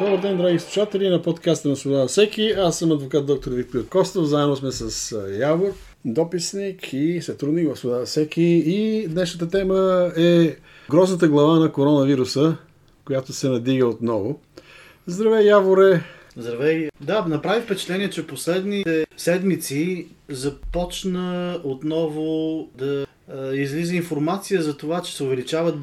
Добър ден, драги слушатели на подкаста на Свобода всеки. Аз съм адвокат доктор Виктор Костов. Заедно сме с Явор, дописник и сътрудник в Свобода всеки. И днешната тема е грозната глава на коронавируса, която се надига отново. Здравей, Яворе! Здравей! Да, направи впечатление, че последните седмици започна отново да излиза информация за това, че се увеличават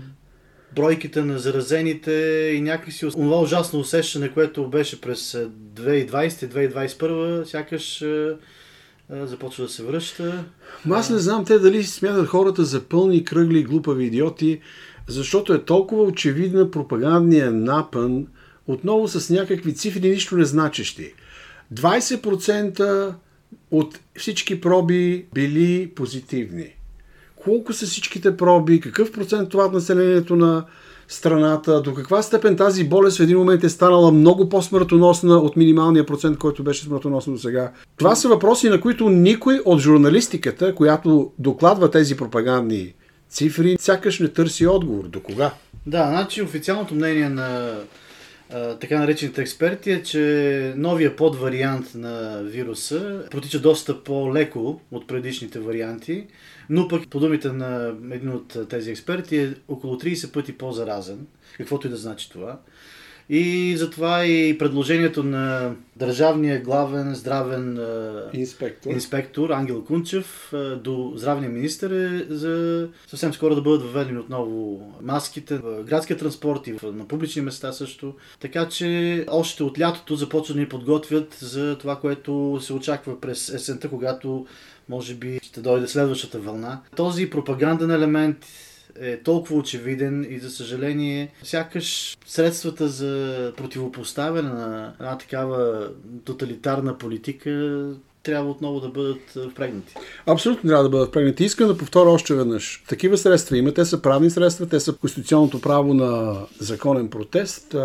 бройките на заразените и някакси това ужасно усещане, което беше през 2020-2021, сякаш започва да се връща. Аз не знам те дали смятат хората за пълни, кръгли, глупави идиоти, защото е толкова очевидна пропагандния напън, отново с някакви цифри, нищо не значещи. 20% от всички проби били позитивни колко са всичките проби, какъв процент това от населението на страната, до каква степен тази болест в един момент е станала много по-смъртоносна от минималния процент, който беше смъртоносен до сега. Това са въпроси, на които никой от журналистиката, която докладва тези пропагандни цифри, сякаш не търси отговор. До кога? Да, значи официалното мнение на така наречените експерти е, че новия подвариант на вируса протича доста по-леко от предишните варианти, но пък по думите на един от тези експерти е около 30 пъти по-заразен, каквото и да значи това. И затова и предложението на държавния главен здравен инспектор, инспектор Ангел Кунчев до здравния министр е за съвсем скоро да бъдат въведени отново маските в градския транспорт и на публични места също. Така че още от лятото започват да ни подготвят за това, което се очаква през есента, когато може би ще дойде следващата вълна. Този пропаганден елемент е толкова очевиден и за съжаление сякаш средствата за противопоставяне на една такава тоталитарна политика трябва отново да бъдат впрегнати. Абсолютно трябва да бъдат впрегнати. Искам да повторя още веднъж. Такива средства има. Те са правни средства, те са конституционното право на законен протест.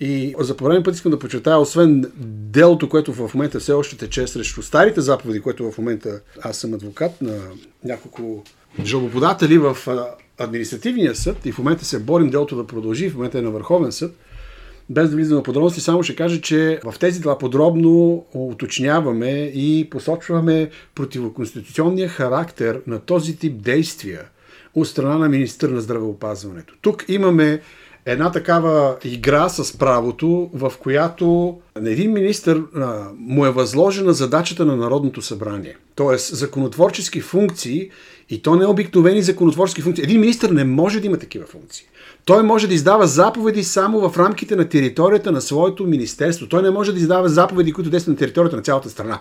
И за пореден път искам да подчертая, освен делото, което в момента все още тече срещу старите заповеди, което в момента аз съм адвокат на няколко жалбоподатели в административния съд и в момента се борим делото да продължи, в момента е на Върховен съд, без да влизам в подробности, само ще кажа, че в тези дела подробно уточняваме и посочваме противоконституционния характер на този тип действия от страна на министър на здравеопазването. Тук имаме една такава игра с правото, в която на един министр а, му е възложена задачата на Народното събрание. Тоест, законотворчески функции и то не е обикновени законотворчески функции. Един министр не може да има такива функции. Той може да издава заповеди само в рамките на територията на своето министерство. Той не може да издава заповеди, които действат на територията на цялата страна.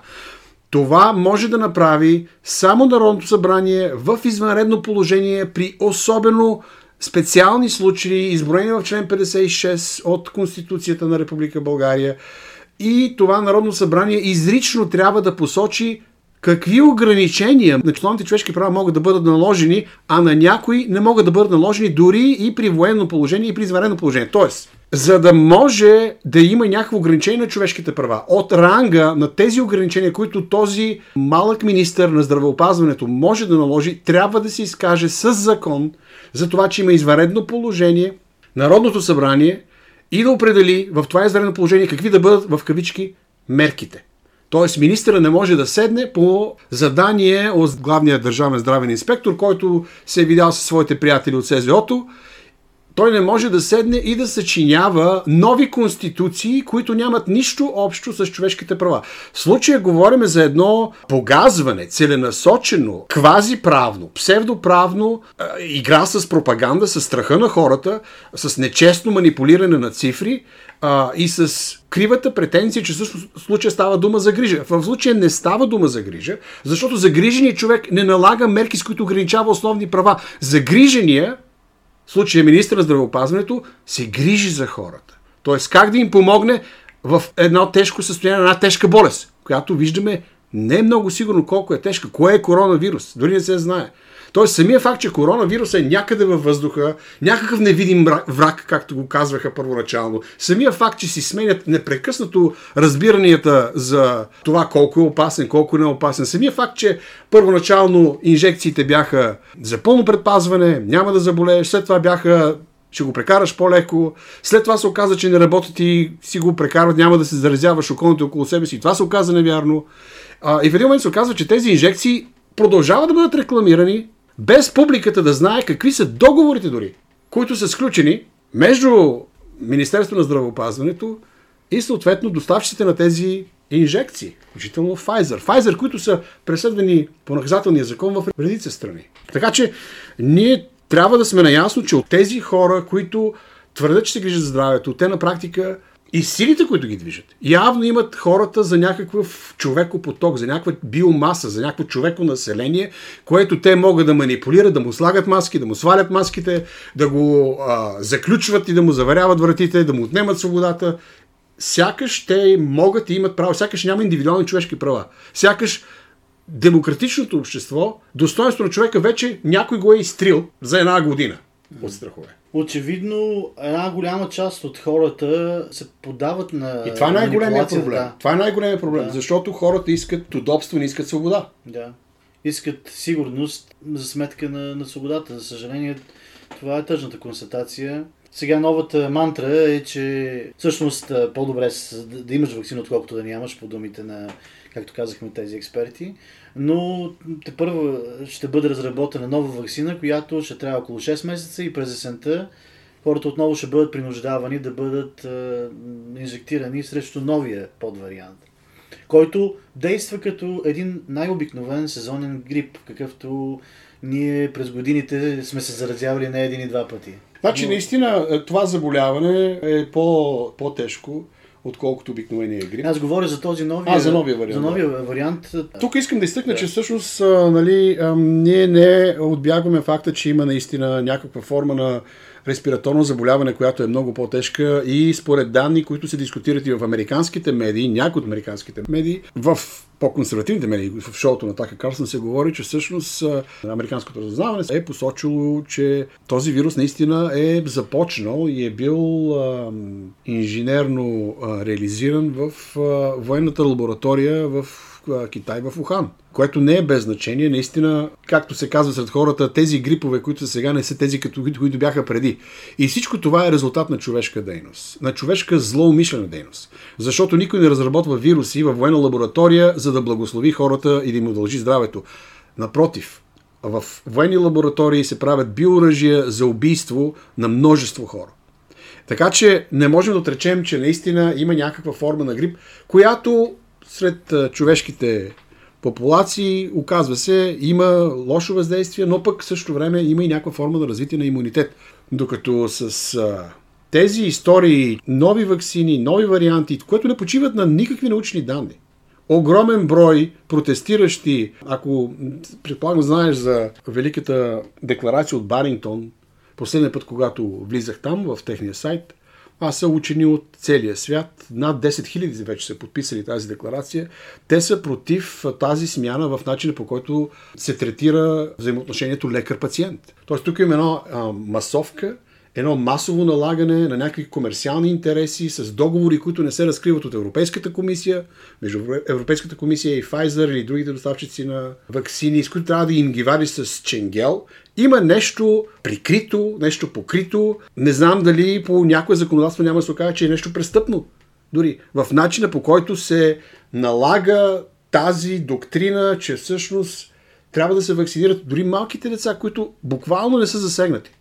Това може да направи само Народното събрание в извънредно положение при особено специални случаи, изброени в член 56 от Конституцията на Република България. И това Народно събрание изрично трябва да посочи какви ограничения на основните човешки права могат да бъдат наложени, а на някои не могат да бъдат наложени дори и при военно положение и при извънредно положение. Тоест, за да може да има някакво ограничение на човешките права, от ранга на тези ограничения, които този малък министър на здравеопазването може да наложи, трябва да се изкаже с закон за това, че има извънредно положение, Народното събрание и да определи в това извънредно положение какви да бъдат в кавички мерките. Тоест, министъра не може да седне по задание от главния държавен здравен инспектор, който се е видял със своите приятели от СЗО-то той не може да седне и да съчинява нови конституции, които нямат нищо общо с човешките права. В случая говорим за едно погазване, целенасочено, квазиправно, псевдоправно, игра с пропаганда, с страха на хората, с нечестно манипулиране на цифри и с кривата претенция, че в случая става дума за грижа. В случая не става дума за грижа, защото загриженият човек не налага мерки, с които ограничава основни права. Загрижения в случая министър на здравеопазването, се грижи за хората. Тоест как да им помогне в едно тежко състояние, една тежка болест, която виждаме не е много сигурно колко е тежка, кое е коронавирус, дори не се знае. Тоест самия факт, че коронавирус е някъде във въздуха, някакъв невидим враг, както го казваха първоначално, самия факт, че си сменят непрекъснато разбиранията за това колко е опасен, колко не е опасен, самия факт, че първоначално инжекциите бяха за пълно предпазване, няма да заболееш, след това бяха ще го прекараш по-леко. След това се оказа, че не работят и си го прекарват, няма да се заразяваш околните около себе си. Това се оказа невярно. А, и в един момент се оказва, че тези инжекции продължават да бъдат рекламирани, без публиката да знае какви са договорите дори, които са сключени между Министерство на здравеопазването и съответно доставчиците на тези инжекции, включително Pfizer. Pfizer, които са преследвани по наказателния закон в редица страни. Така че ние трябва да сме наясно, че от тези хора, които твърдят, че се грижат за здравето, те на практика и силите, които ги движат, явно имат хората за някакъв човекопоток, за някаква биомаса, за някакво човеко население, което те могат да манипулират, да му слагат маски, да му свалят маските, да го а, заключват и да му заверяват вратите, да му отнемат свободата. Сякаш те могат и имат право, сякаш няма индивидуални човешки права. Сякаш демократичното общество, достоинство на човека вече някой го е изтрил за една година от страхове. Очевидно, една голяма част от хората се подават на. И това е най-големия проблем. Да. Това е най-големия проблем, да. защото хората искат удобство, не искат свобода. Да. Искат сигурност за сметка на, на свободата. За съжаление, това е тъжната констатация. Сега новата мантра е, че всъщност по-добре да имаш вакцина, отколкото да нямаш, по думите на както казахме тези експерти. Но те първо ще бъде разработена нова вакцина, която ще трябва около 6 месеца и през есента хората отново ще бъдат принуждавани да бъдат е, инжектирани срещу новия подвариант, който действа като един най-обикновен сезонен грип, какъвто ние през годините сме се заразявали не един и два пъти. Значи, наистина, това заболяване е по, по-тежко отколкото обикновения грип. Аз говоря за този новия, а, за новия вариант. За новия вариант. Тук искам да изтъкна, да. че всъщност нали, ние не отбягваме факта, че има наистина някаква форма на респираторно заболяване, която е много по-тежка и според данни, които се дискутират и в американските медии, някои от американските медии, в по-консервативните медии, в шоуто на Така Карлсън се говори, че всъщност американското разузнаване е посочило, че този вирус наистина е започнал и е бил а, инженерно а, реализиран в а, военната лаборатория в Китай в Ухан. Което не е без значение. Наистина, както се казва сред хората, тези грипове, които сега не са тези, като, които бяха преди. И всичко това е резултат на човешка дейност. На човешка злоумишлена дейност. Защото никой не разработва вируси в военна лаборатория, за да благослови хората и да им удължи здравето. Напротив, в военни лаборатории се правят биоръжия за убийство на множество хора. Така че не можем да отречем, че наистина има някаква форма на грип, която сред човешките популации, оказва се, има лошо въздействие, но пък в същото време има и някаква форма на развитие на имунитет. Докато с тези истории, нови вакцини, нови варианти, които не почиват на никакви научни данни, огромен брой протестиращи, ако предполагам знаеш за великата декларация от Барингтон, последния път, когато влизах там в техния сайт, аз са учени от целия свят. Над 10 000 вече са подписали тази декларация. Те са против тази смяна в начина по който се третира взаимоотношението лекар-пациент. Тоест тук има една а, масовка, едно масово налагане на някакви комерциални интереси с договори, които не се разкриват от Европейската комисия, между Европейската комисия и Pfizer или другите доставчици на вакцини, с които трябва да им ги вади с ченгел. Има нещо прикрито, нещо покрито. Не знам дали по някое законодателство няма да се окаже, че е нещо престъпно. Дори в начина по който се налага тази доктрина, че всъщност трябва да се вакцинират дори малките деца, които буквално не са засегнати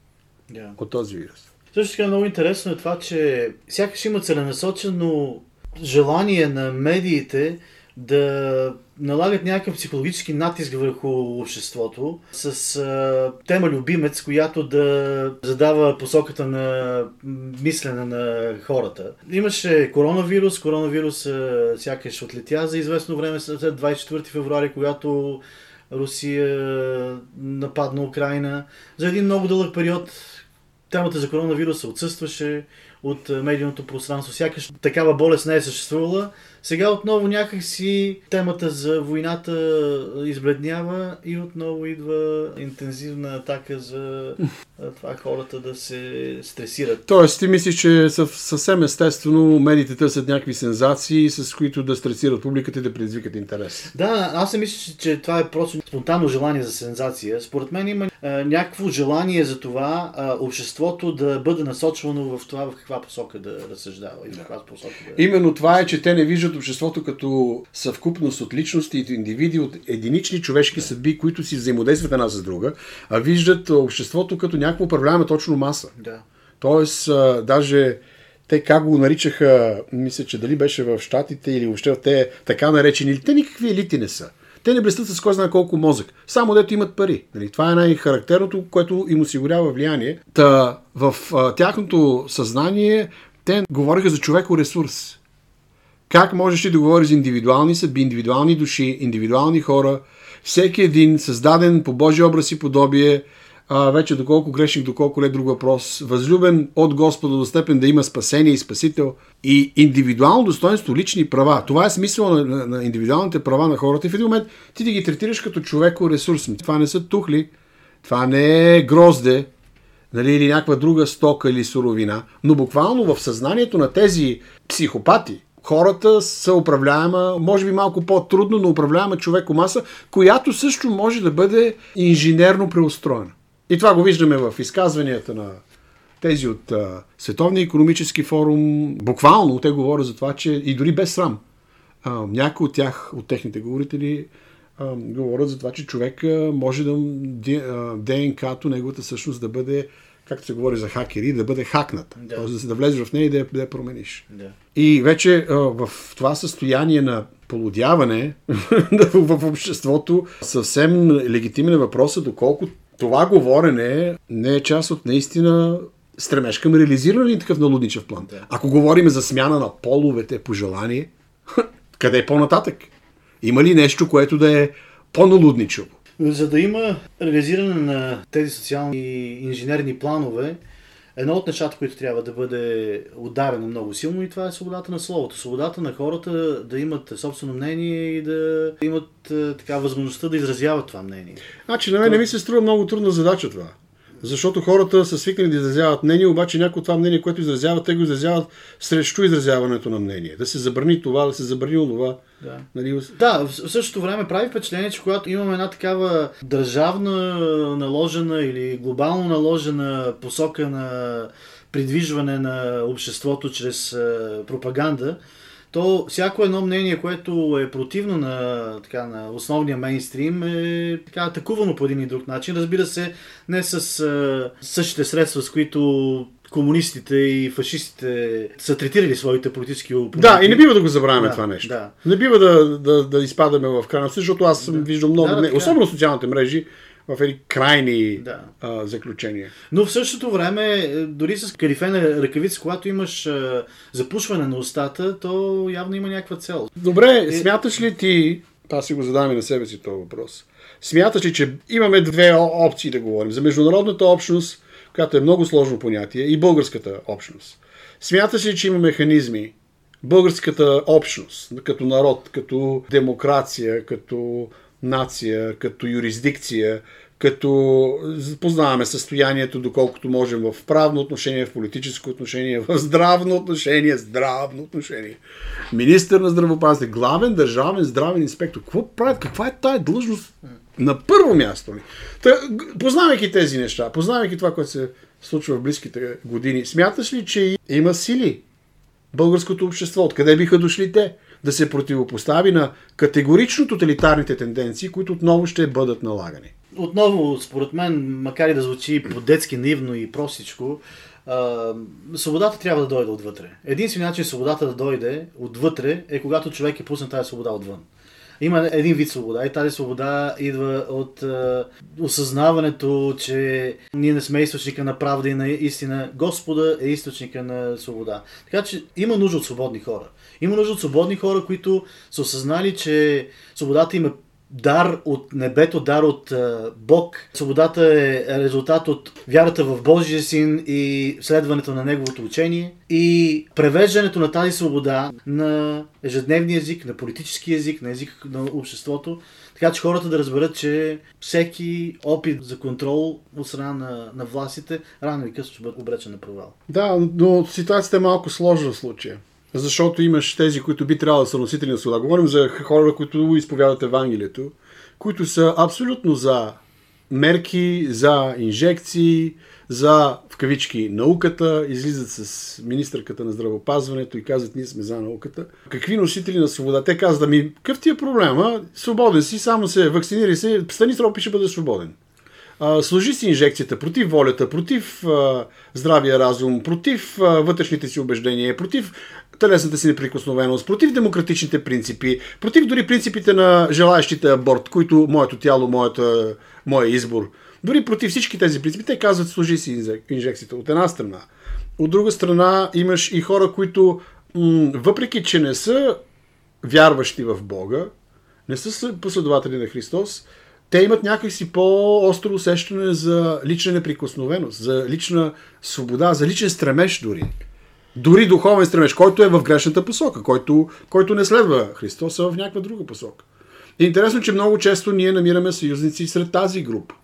yeah. от този вирус. Също така много интересно е това, че сякаш има целенасочено желание на медиите да налагат някакъв психологически натиск върху обществото с а, тема любимец, която да задава посоката на мислене на хората. Имаше коронавирус, коронавирус а, сякаш отлетя за известно време след 24 февруари, когато Русия нападна Украина. За един много дълъг период темата за коронавируса отсъстваше. От медийното пространство. Сякаш такава болест не е съществувала. Сега отново някакси темата за войната избледнява и отново идва интензивна атака за това хората да се стресират. Тоест, ти мислиш, че съвсем естествено медиите търсят някакви сензации, с които да стресират публиката и да предизвикат интерес. Да, аз не мисля, че това е просто спонтанно желание за сензация. Според мен има а, някакво желание за това а, обществото да бъде насочвано в това в каква посока да разсъждава и в каква посока да... Именно това е, че те не виждат обществото като съвкупност от личности и индивиди, от единични човешки съдби, които си взаимодействат една с друга, а виждат обществото като някаква управляема точно маса. Да. Тоест, даже те как го наричаха, мисля, че дали беше в Штатите или въобще в те така наречени, те никакви елити не са. Те не блестят с кой знае колко мозък. Само дето имат пари. Нали? Това е най-характерното, което им осигурява влияние. Та в а, тяхното съзнание те говориха за човеко ресурс. Как можеш ли да говориш за индивидуални съдби, индивидуални души, индивидуални хора, всеки един създаден по Божия образ и подобие, а, вече доколко грешник, доколко не друг въпрос, възлюбен от Господа до степен да има спасение и спасител и индивидуално достоинство, лични права. Това е смисъл на, на, на индивидуалните права на хората и в един момент ти да ги третираш като човеко ресурс. Това не са тухли, това не е грозде, нали, или някаква друга стока или суровина, но буквално в съзнанието на тези психопати, хората са управляема, може би малко по-трудно, но управляема човекомаса, която също може да бъде инженерно преустроена. И това го виждаме в изказванията на тези от а, Световния економически форум. Буквално те говорят за това, че и дори без срам, а, някои от тях, от техните говорители, а, говорят за това, че човек а, може да ДНК-то, неговата същност да бъде както се говори за хакери, да бъде хакната. Да. Тоест да влезеш в нея и да я, да я промениш. Да. И вече а, в това състояние на полудяване в обществото съвсем легитимен е въпросът доколко това говорене не е част от наистина стремеж към реализиране ли такъв налудничев план. Да. Ако говорим за смяна на половете по желание, къде е по-нататък? Има ли нещо, което да е по-налудничево? За да има реализиране на тези социални и инженерни планове, едно от нещата, които трябва да бъде ударено много силно и това е свободата на словото. Свободата на хората да имат собствено мнение и да имат е, така възможността да изразяват това мнение. Значи на мен не ми се струва много трудна задача това. Защото хората са свикнали да изразяват мнение, обаче някои това мнение, което изразяват, те го изразяват срещу изразяването на мнение. Да се забрани това, да се забрани това. Да. Нали... да, в същото време прави впечатление, че когато имаме една такава държавна наложена или глобално наложена посока на придвижване на обществото чрез пропаганда, то всяко едно мнение, което е противно на, така, на основния мейнстрим, е така, атакувано по един и друг начин. Разбира се, не с а, същите средства, с които комунистите и фашистите са третирали своите политически опоненти. Да, и не бива да го забравяме да, това нещо. Да. Не бива да, да, да изпадаме в крайна, защото аз да. виждам много, Да, да, не, особено социалните мрежи, в едни крайни Да. а, заключения. Но в същото време, е, дори с калифена ръкавица, когато имаш а, запушване на устата, то явно има някаква цел. Добре, Е- смяташ ли ти, аз си го задавам и на себе си този въпрос, смяташ ли, че имаме две опции да говорим за международната общност, която е много сложно понятие, и българската общност. Смяташ ли, че има механизми българската общност, като народ, като демокрация, като нация, като юрисдикция, като познаваме състоянието, доколкото можем в правно отношение, в политическо отношение, в здравно отношение, здравно отношение. Министър на здравеопазване, главен държавен здравен инспектор. Какво правят? Каква е тая длъжност? На първо място ли? Та, познавайки тези неща, познавайки това, което се случва в близките години, смяташ ли, че има сили българското общество? Откъде биха дошли те? Да се противопостави на категорично тоталитарните тенденции, които отново ще бъдат налагани. Отново, според мен, макар и да звучи по-детски наивно и простичко, а, свободата трябва да дойде отвътре. Единственият начин свободата да дойде отвътре е когато човек е пуснат тази свобода отвън. Има един вид свобода и тази свобода идва от а, осъзнаването, че ние не сме източника на правда и на истина. Господа е източника на свобода. Така че има нужда от свободни хора. Има нужда от свободни хора, които са осъзнали, че свободата им е дар от небето, дар от Бог. Свободата е резултат от вярата в Божия син и следването на неговото учение и превеждането на тази свобода на ежедневния език, на политически език, на език на обществото, така че хората да разберат, че всеки опит за контрол от страна на, на властите рано и късно ще бъде обречен на провал. Да, но ситуацията е малко сложна в случая. Защото имаш тези, които би трябвало да са носители на свобода. Говорим за хора, които изповядат Евангелието, които са абсолютно за мерки, за инжекции, за, в кавички, науката, излизат с министърката на здравопазването и казват, ние сме за науката. Какви носители на свобода? Те казват, ми, какъв ти е проблема? Свободен си, само се вакцинирай се, стани срок ще бъде свободен. Служи си инжекцията против волята, против а, здравия разум, против а, вътрешните си убеждения, против телесната си неприкосновеност, против демократичните принципи, против дори принципите на желаящите аборт, които моето тяло, моята, моя избор. Дори против всички тези принципи, те казват, служи си инжекцията от една страна. От друга страна имаш и хора, които м- въпреки, че не са вярващи в Бога, не са последователи на Христос, те имат някакси по-остро усещане за лична неприкосновеност, за лична свобода, за личен стремеж дори. Дори духовен стремеж, който е в грешната посока, който, който не следва Христос, а в някаква друга посока. Интересно, че много често ние намираме съюзници сред тази група.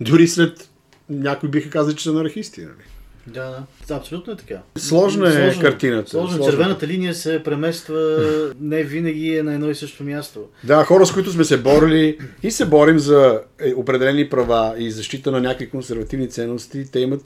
Дори след някои биха казали, че са анархисти. Нали? Да, да, абсолютно е така. Сложна е сложно, картината. Сложна. сложна. Червената линия се премества не винаги е на едно и също място. Да, хора, с които сме се борили и се борим за е, определени права и защита на някакви консервативни ценности, те имат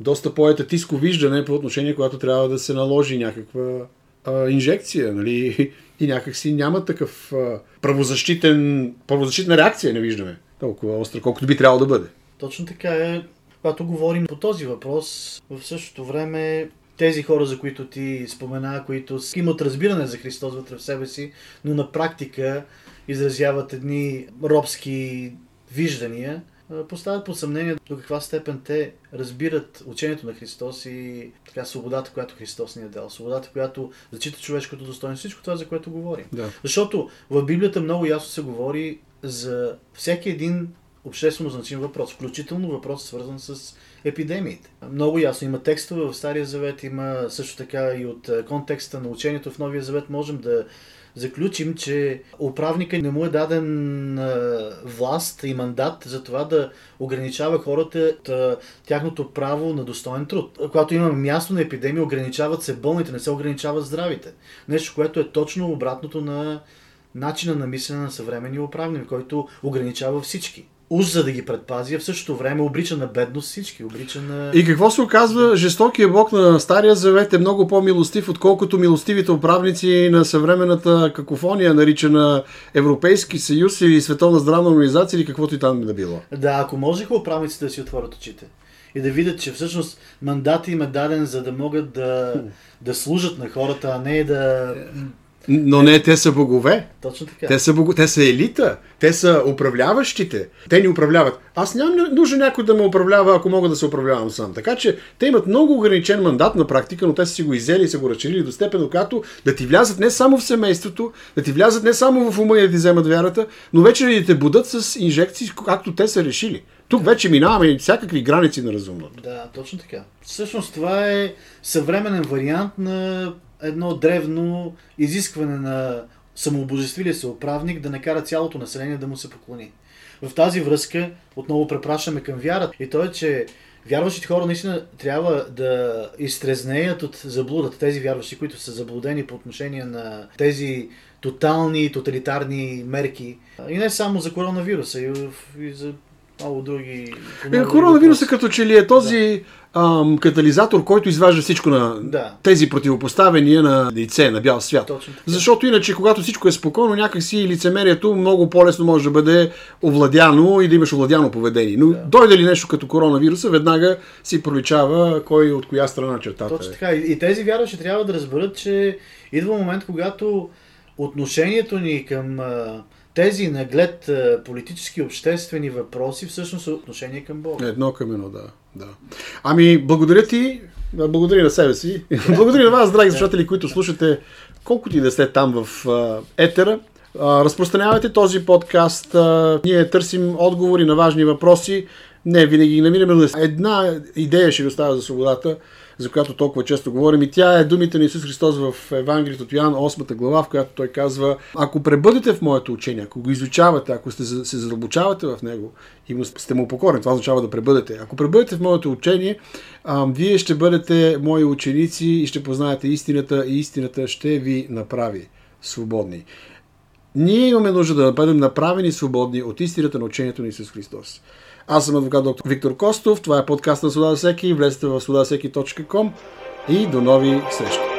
доста по-етатиско виждане по отношение, когато трябва да се наложи някаква а, инжекция, нали? И някакси няма такъв а, правозащитен, правозащитна реакция, не виждаме толкова остра, колкото би трябвало да бъде. Точно така е. Когато говорим по този въпрос, в същото време тези хора, за които ти спомена, които имат разбиране за Христос вътре в себе си, но на практика изразяват едни робски виждания, поставят под съмнение до каква степен те разбират учението на Христос и така свободата, която Христос ни е дал. Свободата, която зачита човешкото достоинство. Всичко това, за което говорим. Да. Защото в Библията много ясно се говори за всеки един обществено значим въпрос, включително въпрос свързан с епидемиите. Много ясно има текстове в Стария Завет, има също така и от контекста на учението в Новия Завет можем да заключим, че управника не му е даден власт и мандат за това да ограничава хората тяхното право на достоен труд. Когато има място на епидемия, ограничават се болните, не се ограничават здравите. Нещо, което е точно обратното на начина на мислене на съвременния управник, който ограничава всички уж за да ги предпази, а в същото време обрича на бедност всички, обрича на... И какво се оказва? Жестокия бог на Стария Завет е много по-милостив, отколкото милостивите управници на съвременната какофония, наричана Европейски съюз или Световна здравна организация или каквото и там да било. Да, ако можеха управниците да си отворят очите и да видят, че всъщност мандат им е даден за да могат да, да служат на хората, а не да но не, те са богове. Точно така. Те са, бого... те са елита. Те са управляващите. Те ни управляват. Аз нямам нужда някой да ме управлява, ако мога да се управлявам сам. Така че те имат много ограничен мандат на практика, но те са си го изели и са го разчелили до степен, до която да ти влязат не само в семейството, да ти влязат не само в ума и да ти вземат вярата, но вече да те будат с инжекции, както те са решили. Тук вече минаваме всякакви граници на разумното. Да, точно така. Всъщност това е съвременен вариант на едно древно изискване на самообожествилия се управник да накара цялото население да му се поклони. В тази връзка отново препращаме към вярата. И то е, че вярващите хора наистина трябва да изтрезнеят от заблудата. Тези вярващи, които са заблудени по отношение на тези тотални, тоталитарни мерки. И не само за коронавируса, и за много други. Е, коронавируса като че ли е този да. ам, катализатор, който изважда всичко на да. тези противопоставения на лице, на бял свят. Точно така. Защото иначе, когато всичко е спокойно, някакси лицемерието много по-лесно може да бъде овладяно и да имаш овладяно поведение. Но да. дойде ли нещо като коронавируса, веднага си проличава кой от коя страна чертата Точно така. И тези вярващи трябва да разберат, че идва момент, когато отношението ни към тези наглед политически обществени въпроси всъщност са отношение към Бога. Едно към едно, да. да. Ами, благодаря ти, благодаря на себе си, благодаря на вас, драги слушатели, които слушате колкото и да сте там в етера. разпространявайте този подкаст. ние търсим отговори на важни въпроси. Не, винаги ги намираме. Една идея ще ви оставя за свободата за която толкова често говорим. И тя е думите на Исус Христос в Евангелието от Йоан 8 глава, в която той казва, ако пребъдете в моето учение, ако го изучавате, ако сте, се задълбочавате в него и сте му покорни, това означава да пребъдете. Ако пребъдете в моето учение, а, вие ще бъдете мои ученици и ще познаете истината и истината ще ви направи свободни. Ние имаме нужда да бъдем направени свободни от истината на учението на Исус Христос. Аз съм адвокат доктор Виктор Костов. Това е подкаст на Свобода всеки. Влезте в свободасеки.com и до нови срещи.